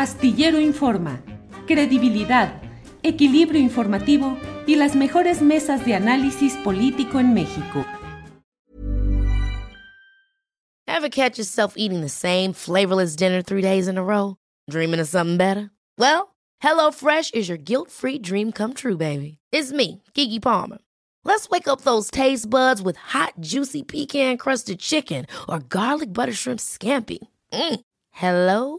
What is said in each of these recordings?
Astillero Informa, credibilidad, equilibrio informativo y las mejores mesas de análisis político en México. Ever catch yourself eating the same flavorless dinner three days in a row? Dreaming of something better? Well, HelloFresh is your guilt-free dream come true, baby. It's me, Kiki Palmer. Let's wake up those taste buds with hot, juicy pecan-crusted chicken or garlic butter shrimp scampi. Mm. Hello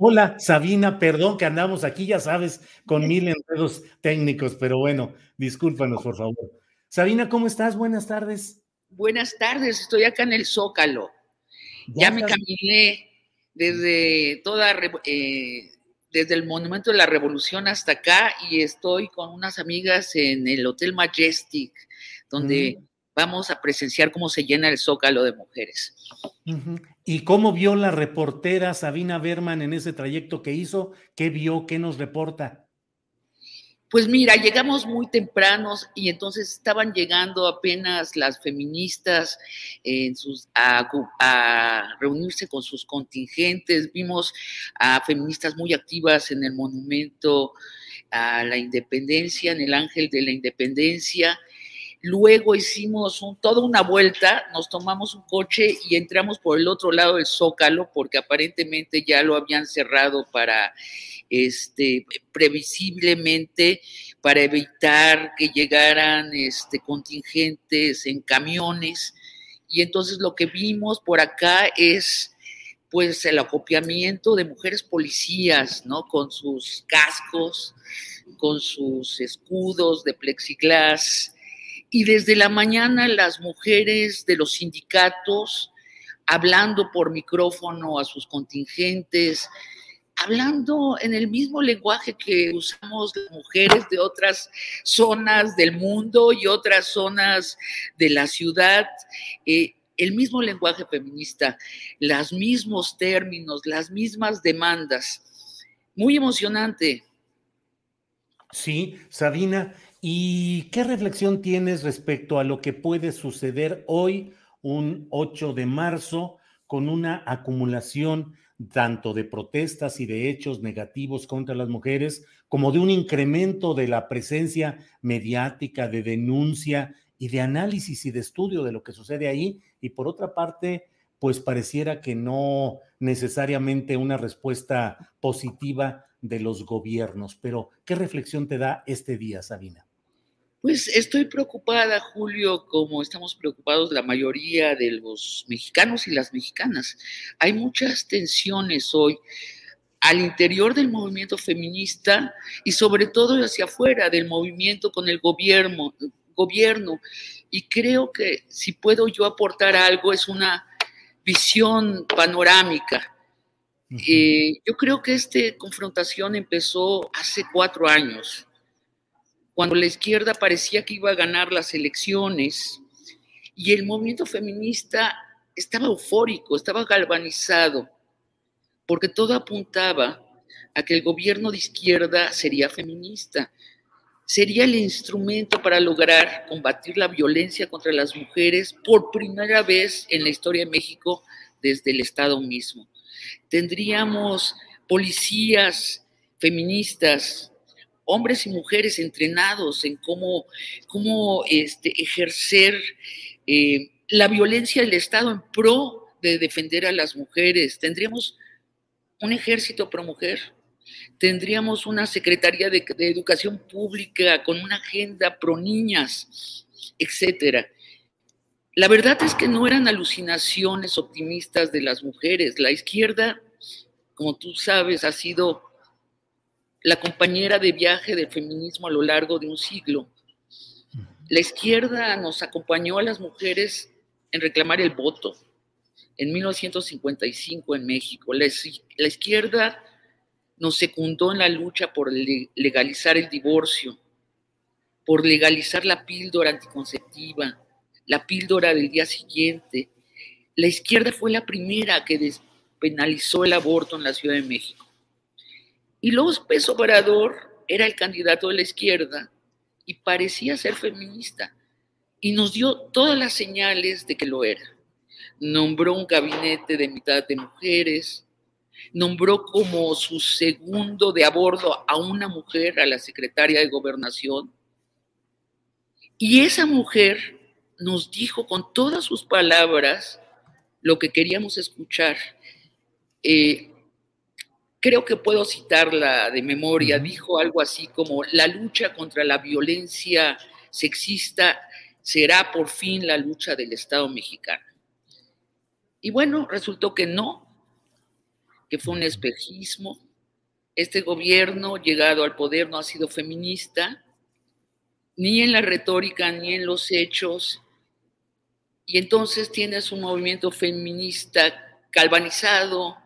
Hola, Sabina, perdón que andamos aquí, ya sabes, con mil enredos técnicos, pero bueno, discúlpanos, por favor. Sabina, ¿cómo estás? Buenas tardes. Buenas tardes, estoy acá en el Zócalo. Ya, me caminé desde toda, eh, desde el Monumento de la Revolución hasta acá y estoy con unas amigas en el Hotel Majestic, donde mm. Vamos a presenciar cómo se llena el Zócalo de mujeres. ¿Y cómo vio la reportera Sabina Berman en ese trayecto que hizo? ¿Qué vio? ¿Qué nos reporta? Pues mira, llegamos muy tempranos y entonces estaban llegando apenas las feministas en sus, a, reunirse con sus contingentes. Vimos a feministas muy activas en el monumento a la independencia, en el Ángel de la Independencia. Luego hicimos toda una vuelta, nos tomamos un coche y entramos por el otro lado del Zócalo porque aparentemente ya lo habían cerrado para, este, previsiblemente, para evitar que llegaran este, contingentes en camiones. Y entonces lo que vimos por acá es pues el acopiamiento de mujeres policías, ¿no? Con sus cascos, con sus escudos de plexiglas, y desde la mañana las mujeres de los sindicatos hablando por micrófono a sus contingentes, hablando en el mismo lenguaje que usamos las mujeres de otras zonas del mundo y otras zonas de la ciudad. Eh, el mismo lenguaje feminista, los mismos términos, las mismas demandas. Muy emocionante. Sí, Sabina, ¿Y qué reflexión tienes respecto a lo que puede suceder hoy, un 8 de marzo, con una acumulación tanto de protestas y de hechos negativos contra las mujeres, como de un incremento de la presencia mediática, de denuncia y de análisis y de estudio de lo que sucede ahí? Y por otra parte, pues pareciera que no necesariamente una respuesta positiva de los gobiernos. Pero, ¿qué reflexión te da este día, Sabina? Pues estoy preocupada, Julio, como estamos preocupados la mayoría de los mexicanos y las mexicanas. Hay muchas tensiones hoy al interior del movimiento feminista y sobre todo hacia afuera del movimiento con el gobierno. gobierno. Y creo que si puedo yo aportar algo es una visión panorámica. Eh, yo creo que esta confrontación empezó hace cuatro años cuando la izquierda parecía que iba a ganar las elecciones y el movimiento feminista estaba eufórico, estaba galvanizado, porque todo apuntaba a que el gobierno de izquierda sería feminista, sería el instrumento para lograr combatir la violencia contra las mujeres por primera vez en la historia de México desde el Estado mismo. Tendríamos policías feministas, hombres y mujeres entrenados en cómo, cómo este, ejercer eh, la violencia del Estado en pro de defender a las mujeres. Tendríamos un ejército pro mujer, tendríamos una Secretaría de, de Educación Pública con una agenda pro niñas, etcétera. La verdad es que no eran alucinaciones optimistas de las mujeres. La izquierda como tú sabes, ha sido la compañera de viaje del feminismo a lo largo de un siglo. La izquierda nos acompañó a las mujeres en reclamar el voto en 1955 en México. La, la izquierda nos secundó en la lucha por legalizar el divorcio, por legalizar la píldora anticonceptiva, la píldora del día siguiente. La izquierda fue la primera que despenalizó el aborto en la Ciudad de México. Y López Obrador era el candidato de la izquierda y parecía ser feminista y nos dio todas las señales de que lo era. Nombró un gabinete de mitad de mujeres, nombró como su segundo de a a una mujer, a la secretaria de gobernación, y esa mujer nos dijo con todas sus palabras lo que queríamos escuchar. Eh, creo que puedo citarla de memoria, dijo algo así como, la lucha contra la violencia sexista será por fin la lucha del Estado mexicano. Y bueno, resultó que no, que fue un espejismo. Este gobierno llegado al poder no ha sido feminista, ni en la retórica, ni en los hechos. Y entonces tienes un movimiento feminista calvanizado,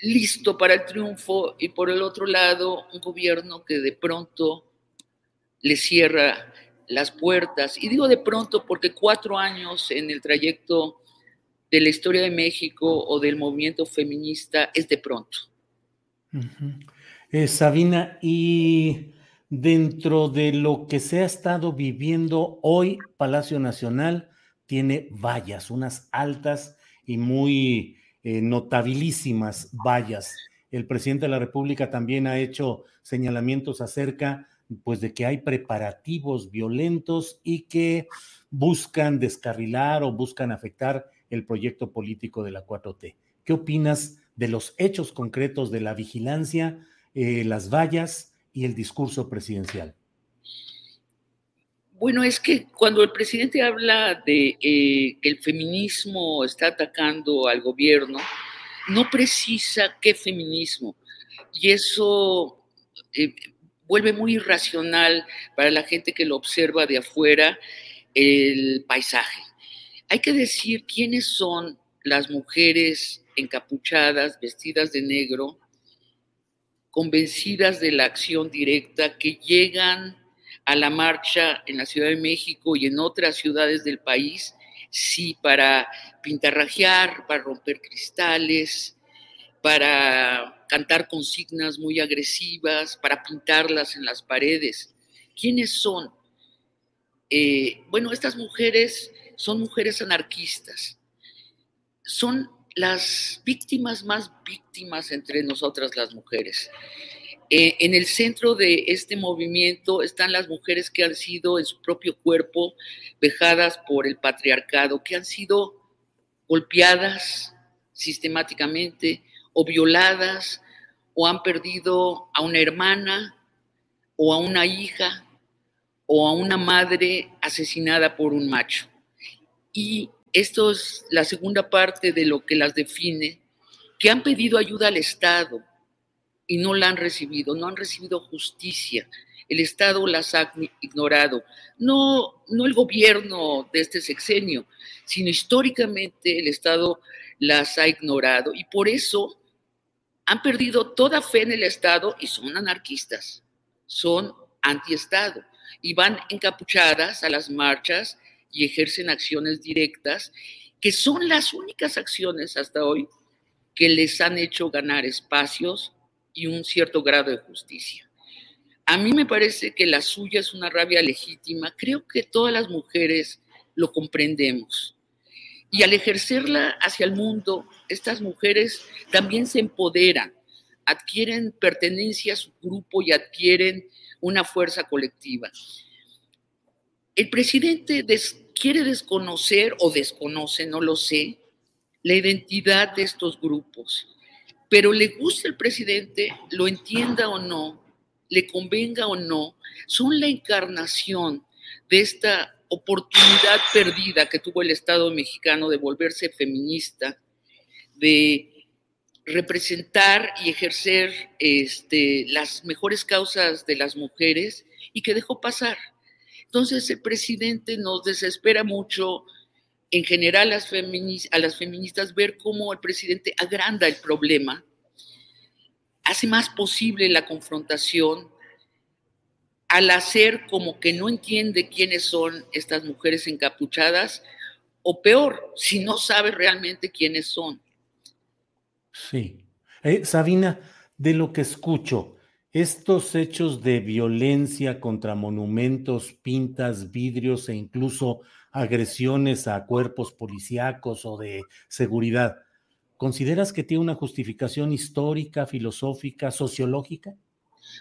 listo para el triunfo, y por el otro lado, un gobierno que de pronto le cierra las puertas. Y digo de pronto porque cuatro años en el trayecto de la historia de México o del movimiento feminista es de pronto. Eh, Sabina, y dentro de lo que se ha estado viviendo hoy, Palacio Nacional tiene vallas, unas altas y muy eh, notabilísimas vallas. El presidente de la República también ha hecho señalamientos acerca pues de que hay preparativos violentos y que buscan descarrilar o buscan afectar el proyecto político de la 4T. ¿Qué opinas de los hechos concretos de la vigilancia, eh, las vallas y el discurso presidencial? Bueno, es que cuando el presidente habla de eh, que el feminismo está atacando al gobierno, no precisa qué feminismo. Y eso eh, vuelve muy irracional para la gente que lo observa de afuera el paisaje. Hay que decir quiénes son las mujeres encapuchadas, vestidas de negro, convencidas de la acción directa, que llegan a la marcha en la Ciudad de México y en otras ciudades del país, sí, para pintarrajear, para romper cristales, para cantar consignas muy agresivas, para pintarlas en las paredes. ¿Quiénes son? Eh, bueno, estas mujeres son mujeres anarquistas. Son las víctimas más víctimas entre nosotras las mujeres. Eh, en el centro de este movimiento están las mujeres que han sido en su propio cuerpo vejadas por el patriarcado, que han sido golpeadas sistemáticamente o violadas o han perdido a una hermana o a una hija o a una madre asesinada por un macho. Y esto es la segunda parte de lo que las define, que han pedido ayuda al Estado y no la han recibido, no han recibido justicia. El Estado las ha ignorado. No, no el gobierno de este sexenio, sino históricamente el Estado las ha ignorado. Y por eso han perdido toda fe en el Estado y son anarquistas, son anti-Estado y van encapuchadas a las marchas y ejercen acciones directas, que son las únicas acciones hasta hoy que les han hecho ganar espacios y un cierto grado de justicia. A mí me parece que la suya es una rabia legítima, creo que todas las mujeres lo comprendemos. Y al ejercerla hacia el mundo, estas mujeres también se empoderan, adquieren pertenencia a su grupo y adquieren una fuerza colectiva. El presidente quiere desconocer o desconoce, no lo sé, la identidad de estos grupos, pero le gusta el presidente, lo entienda o no, le convenga o no, son la encarnación de esta oportunidad perdida que tuvo el Estado mexicano de volverse feminista, de representar y ejercer este, las mejores causas de las mujeres y que dejó pasar. Entonces el presidente nos desespera mucho, en general a las, feministas, ver cómo el presidente agranda el problema, hace más posible la confrontación al hacer como que no entiende quiénes son estas mujeres encapuchadas, o peor, si no sabe realmente quiénes son. Sí. Eh, Sabina, de lo que escucho, estos hechos de violencia contra monumentos, pintas, vidrios e incluso agresiones a cuerpos policíacos o de seguridad, ¿consideras que tiene una justificación histórica, filosófica, sociológica?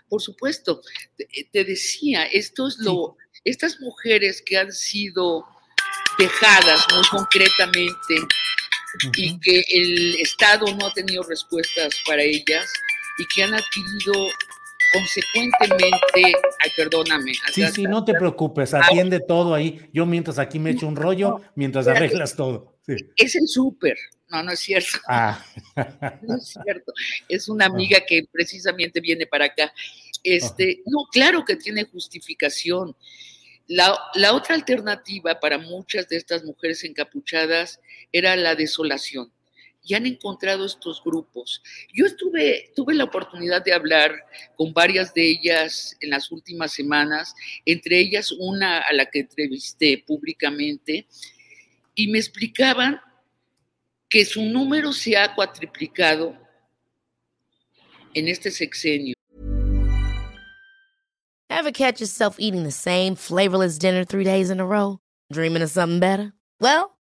Por supuesto, te, decía, esto es lo, estas mujeres que han sido dejadas muy concretamente y que el Estado no ha tenido respuestas para ellas y que han adquirido consecuentemente, ay, perdóname. Sí, sí, no te preocupes, atiende todo ahí. Yo mientras aquí me echo un rollo, mientras arreglas todo. Es el súper. No, no es cierto. Ah. No es cierto. Es una amiga que precisamente viene para acá. Este, no, claro que tiene justificación. La, otra alternativa para muchas de estas mujeres encapuchadas era la desolación. Y han encontrado estos grupos. Yo estuve, tuve la oportunidad de hablar con varias de ellas en las últimas semanas, entre ellas una a la que entrevisté públicamente, y me explicaban que su número se ha cuatriplicado en este sexenio. Ever catch yourself eating the same flavorless dinner three days in a row? Dreaming of something better? Well,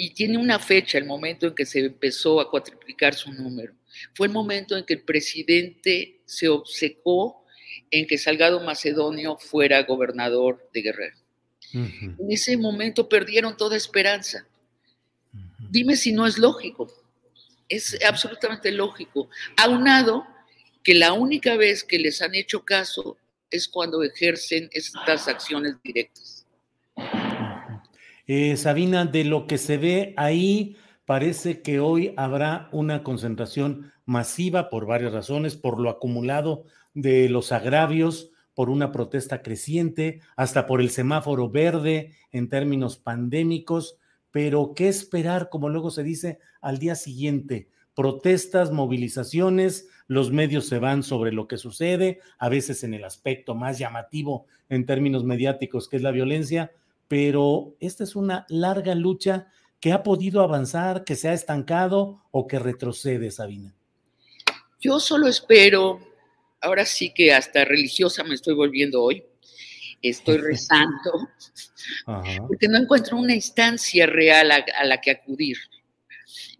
Y tiene una fecha, el momento en que se empezó a cuatriplicar su número. Fue el momento en que el presidente se obcecó en que Salgado Macedonio fuera gobernador de Guerrero. Uh -huh. En ese momento perdieron toda esperanza. Dime si no es lógico. Es absolutamente lógico. Aunado que la única vez que les han hecho caso es cuando ejercen estas acciones directas. Eh, Sabina, de lo que se ve ahí, parece que hoy habrá una concentración masiva por varias razones, por lo acumulado de los agravios, por una protesta creciente, hasta por el semáforo verde en términos pandémicos, pero ¿qué esperar, como luego se dice, al día siguiente? Protestas, movilizaciones, los medios se van sobre lo que sucede, a veces en el aspecto más llamativo en términos mediáticos, que es la violencia, pero esta es una larga lucha que ha podido avanzar, que se ha estancado o que retrocede, Sabina. Yo solo espero, ahora sí que hasta religiosa me estoy volviendo hoy, estoy rezando, Ajá. porque no encuentro una instancia real a, a la que acudir,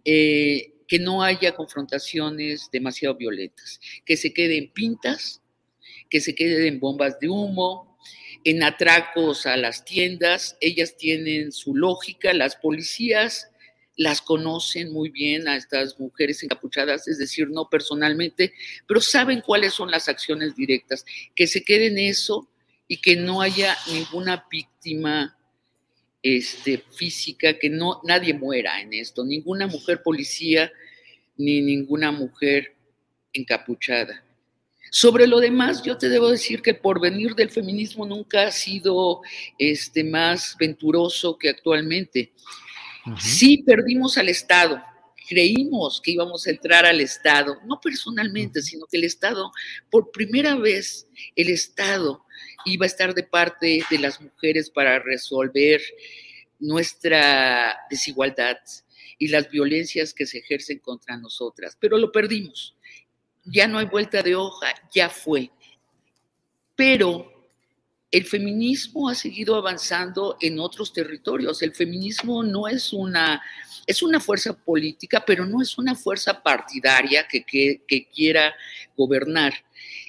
eh, que no haya confrontaciones demasiado violentas, que se queden pintas, que se queden bombas de humo, en atracos a las tiendas, ellas tienen su lógica, las policías las conocen muy bien a estas mujeres encapuchadas, es decir, no personalmente, pero saben cuáles son las acciones directas, que se queden eso y que no haya ninguna víctima este, física, que no, nadie muera en esto, ninguna mujer policía ni ninguna mujer encapuchada. Sobre lo demás, yo te debo decir que el porvenir del feminismo nunca ha sido este, más venturoso que actualmente. Uh -huh. Sí perdimos al Estado, creímos que íbamos a entrar al Estado, no personalmente, sino que el Estado, por primera vez, el Estado iba a estar de parte de las mujeres para resolver nuestra desigualdad y las violencias que se ejercen contra nosotras, pero lo perdimos. Ya no hay vuelta de hoja, ya fue. Pero el feminismo ha seguido avanzando en otros territorios. El feminismo no es una, es una fuerza política, pero no es una fuerza partidaria que, que, quiera gobernar.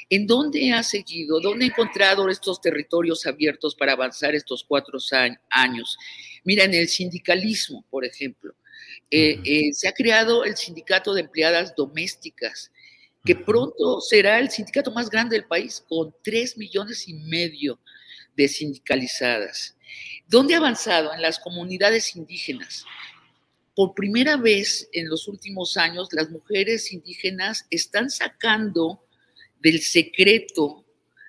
¿En dónde ha seguido? ¿Dónde ha encontrado estos territorios abiertos para avanzar estos cuatro años? Mira, en el sindicalismo, por ejemplo, eh, eh, se ha creado el Sindicato de Empleadas Domésticas, que pronto será el sindicato más grande del país, con tres millones y medio de sindicalizadas. ¿Dónde ha avanzado? En las comunidades indígenas. Por primera vez en los últimos años, las mujeres indígenas están sacando del secreto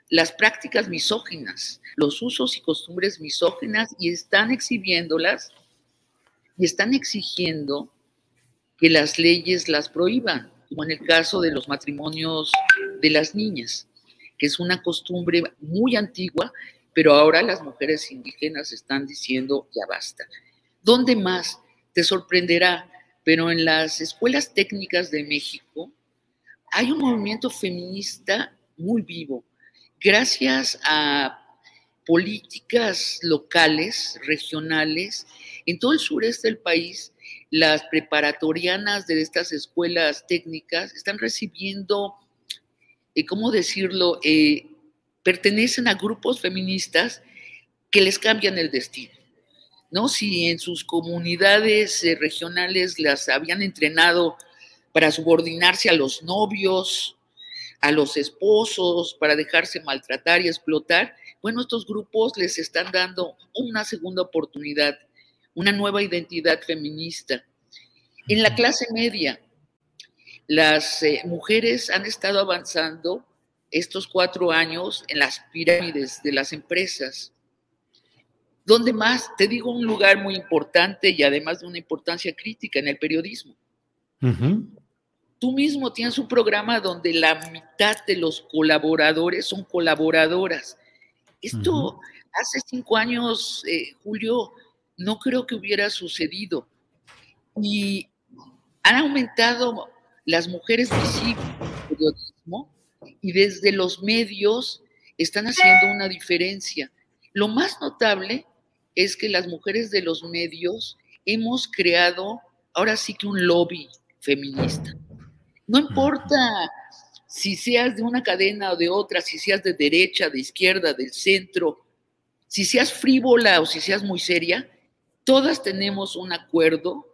las prácticas misóginas, los usos y costumbres misóginas y están exhibiéndolas y están exigiendo que las leyes las prohíban como en el caso de los matrimonios de las niñas, que es una costumbre muy antigua, pero ahora las mujeres indígenas están diciendo ya basta. ¿Dónde más? Te sorprenderá, pero en las escuelas técnicas de México hay un movimiento feminista muy vivo, gracias a políticas locales, regionales, en todo el sureste del país las preparatorianas de estas escuelas técnicas están recibiendo, eh, ¿cómo decirlo?, eh, pertenecen a grupos feministas que les cambian el destino. ¿no? Si en sus comunidades eh, regionales las habían entrenado para subordinarse a los novios, a los esposos, para dejarse maltratar y explotar, bueno, estos grupos les están dando una segunda oportunidad una nueva identidad feminista. En la clase media, las eh, mujeres han estado avanzando estos cuatro años en las pirámides de las empresas. ¿Dónde más? Te digo un lugar muy importante y además de una importancia crítica en el periodismo. Tú mismo tienes un programa donde la mitad de los colaboradores son colaboradoras. Esto hace cinco años, eh, Julio, no creo que hubiera sucedido. Y han aumentado las mujeres visibles en el periodismo y desde los medios están haciendo una diferencia. Lo más notable es que las mujeres de los medios hemos creado ahora sí que un lobby feminista. No importa si seas de una cadena o de otra, si seas de derecha, de izquierda, del centro, si seas frívola o si seas muy seria, todas tenemos un acuerdo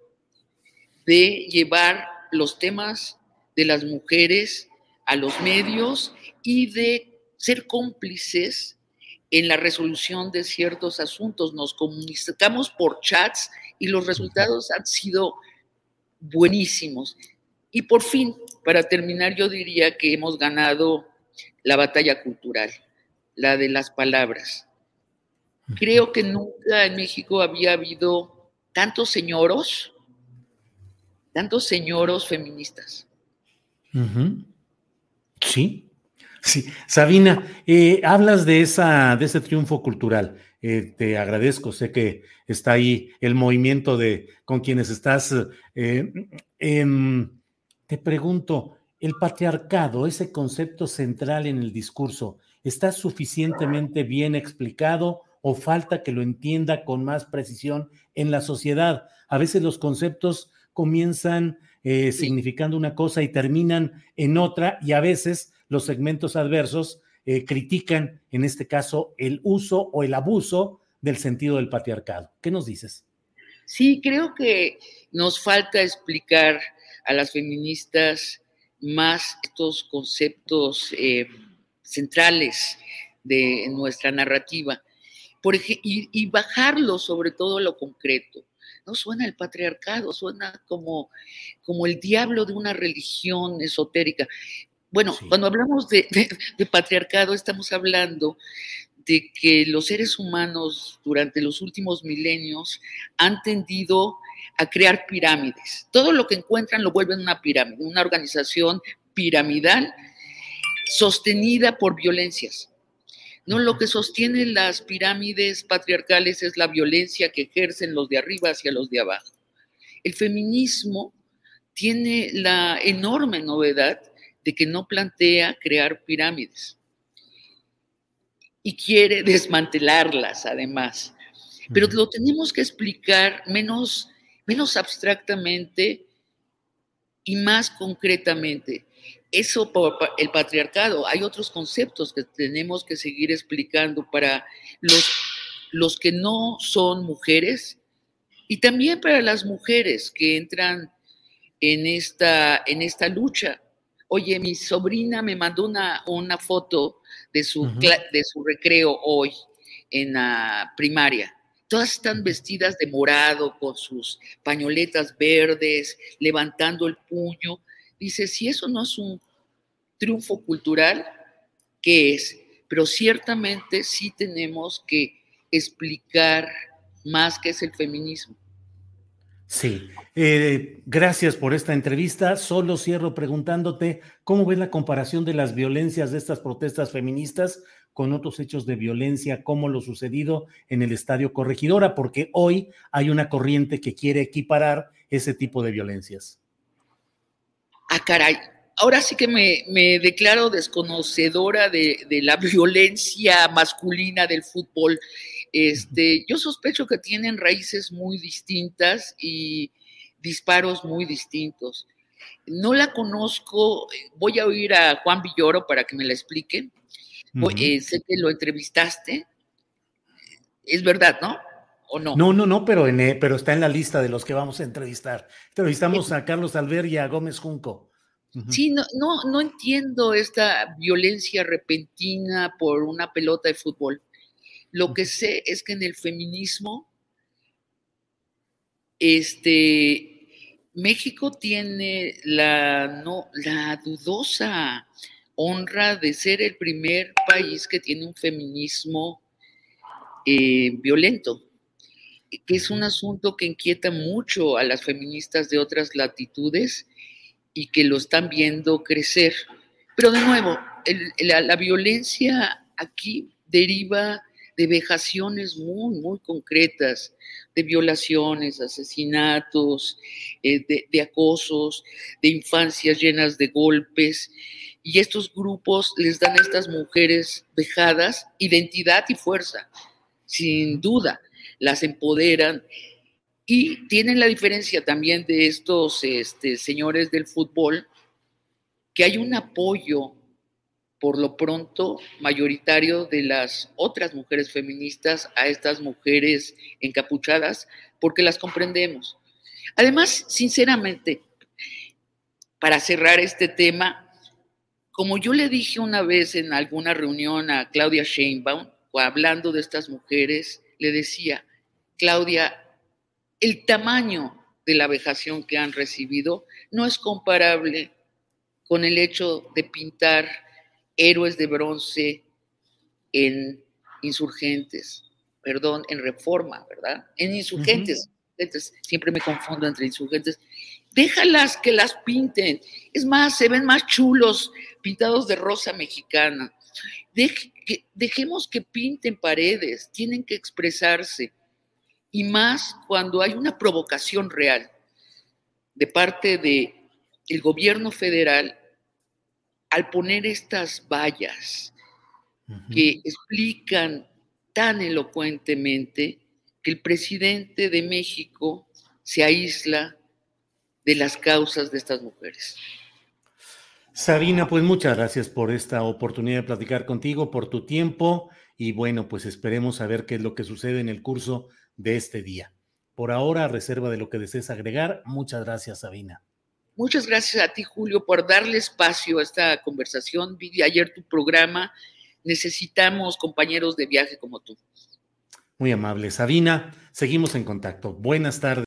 de llevar los temas de las mujeres a los medios y de ser cómplices en la resolución de ciertos asuntos. Nos comunicamos por chats y los resultados han sido buenísimos. Y por fin, para terminar, yo diría que hemos ganado la batalla cultural, la de las palabras. Creo que nunca en México había habido tantos señoros, tantos señoros feministas. Sí, sí. Sabina, eh, hablas de, esa, de ese triunfo cultural. Eh, te agradezco, sé que está ahí el movimiento de con quienes estás. Eh, em, te pregunto, ¿el patriarcado, ese concepto central en el discurso, está suficientemente bien explicado o falta que lo entienda con más precisión en la sociedad. A veces los conceptos comienzan eh, significando una cosa y terminan en otra y a veces los segmentos adversos eh, critican, en este caso, el uso o el abuso del sentido del patriarcado. ¿Qué nos dices? Sí, creo que nos falta explicar a las feministas más estos conceptos eh, centrales de nuestra narrativa y, bajarlo sobre todo a lo concreto. No suena el patriarcado, suena como, como el diablo de una religión esotérica. Bueno, cuando hablamos de, patriarcado estamos hablando de que los seres humanos durante los últimos milenios han tendido a crear pirámides. Todo lo que encuentran lo vuelven una pirámide, una organización piramidal sostenida por violencias. No, lo que sostiene las pirámides patriarcales es la violencia que ejercen los de arriba hacia los de abajo. El feminismo tiene la enorme novedad de que no plantea crear pirámides y quiere desmantelarlas además. Pero lo tenemos que explicar menos, menos abstractamente y más concretamente eso por el patriarcado. Hay otros conceptos que tenemos que seguir explicando para los, los que no son mujeres y también para las mujeres que entran en esta, en esta lucha. Oye, mi sobrina me mandó una, una foto de su, de su recreo hoy en la primaria. Todas están vestidas de morado, con sus pañoletas verdes, levantando el puño. Dice, si eso no es un triunfo cultural, ¿qué es? Pero ciertamente sí tenemos que explicar más qué es el feminismo. Sí, eh, gracias por esta entrevista. Solo cierro preguntándote cómo ves la comparación de las violencias de estas protestas feministas con otros hechos de violencia como lo sucedido en el Estadio Corregidora, porque hoy hay una corriente que quiere equiparar ese tipo de violencias. Ah, caray, ahora sí que me, declaro desconocedora de, la violencia masculina del fútbol. Este, yo sospecho que tienen raíces muy distintas y disparos muy distintos. No la conozco, voy a oír a Juan Villoro para que me la explique. Eh, sé que lo entrevistaste. Es verdad, ¿no? ¿O no? No, no, no, pero, en, eh, pero está en la lista de los que vamos a entrevistar. Entrevistamos a Carlos Alver y a Gómez Junco. Sí, no, no, no entiendo esta violencia repentina por una pelota de fútbol. Lo que sé es que en el feminismo, este, México tiene la, no, la dudosa honra de ser el primer país que tiene un feminismo eh, violento, que es un asunto que inquieta mucho a las feministas de otras latitudes y que lo están viendo crecer. Pero de nuevo, la, violencia aquí deriva de vejaciones muy, muy concretas, de violaciones, asesinatos, eh, de, acosos, de infancias llenas de golpes. Y estos grupos les dan a estas mujeres vejadas identidad y fuerza, sin duda, las empoderan y tienen la diferencia también de estos este, señores del fútbol, que hay un apoyo, por lo pronto, mayoritario de las otras mujeres feministas a estas mujeres encapuchadas, porque las comprendemos. Además, sinceramente, para cerrar este tema, como yo le dije una vez en alguna reunión a Claudia Sheinbaum, hablando de estas mujeres, le decía, Claudia, el tamaño de la vejación que han recibido no es comparable con el hecho de pintar héroes de bronce en insurgentes, perdón, en reforma, ¿verdad? En insurgentes. siempre me confundo entre insurgentes. Déjalas que las pinten. Es más, se ven más chulos pintados de rosa mexicana. Dejemos que pinten paredes, tienen que expresarse y más cuando hay una provocación real de parte del el gobierno federal al poner estas vallas que explican tan elocuentemente que el presidente de México se aísla de las causas de estas mujeres. Sabina, pues muchas gracias por esta oportunidad de platicar contigo, por tu tiempo y bueno, pues esperemos a ver qué es lo que sucede en el curso de este día. Por ahora, a reserva de lo que desees agregar, muchas gracias, Sabina. Muchas gracias a ti, Julio, por darle espacio a esta conversación. Vi ayer tu programa. Necesitamos compañeros de viaje como tú. Muy amable, Sabina. Seguimos en contacto. Buenas tardes.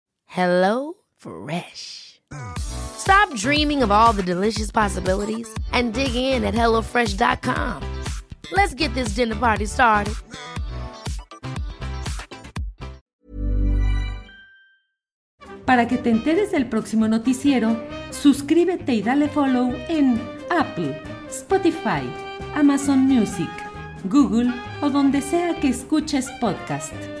Hello Fresh. Stop dreaming of all the delicious possibilities and dig in at HelloFresh.com. Let's get this dinner party started. Para que te enteres del próximo noticiero, suscríbete y dale follow en Apple, Spotify, Amazon Music, Google o donde sea que escuches podcast.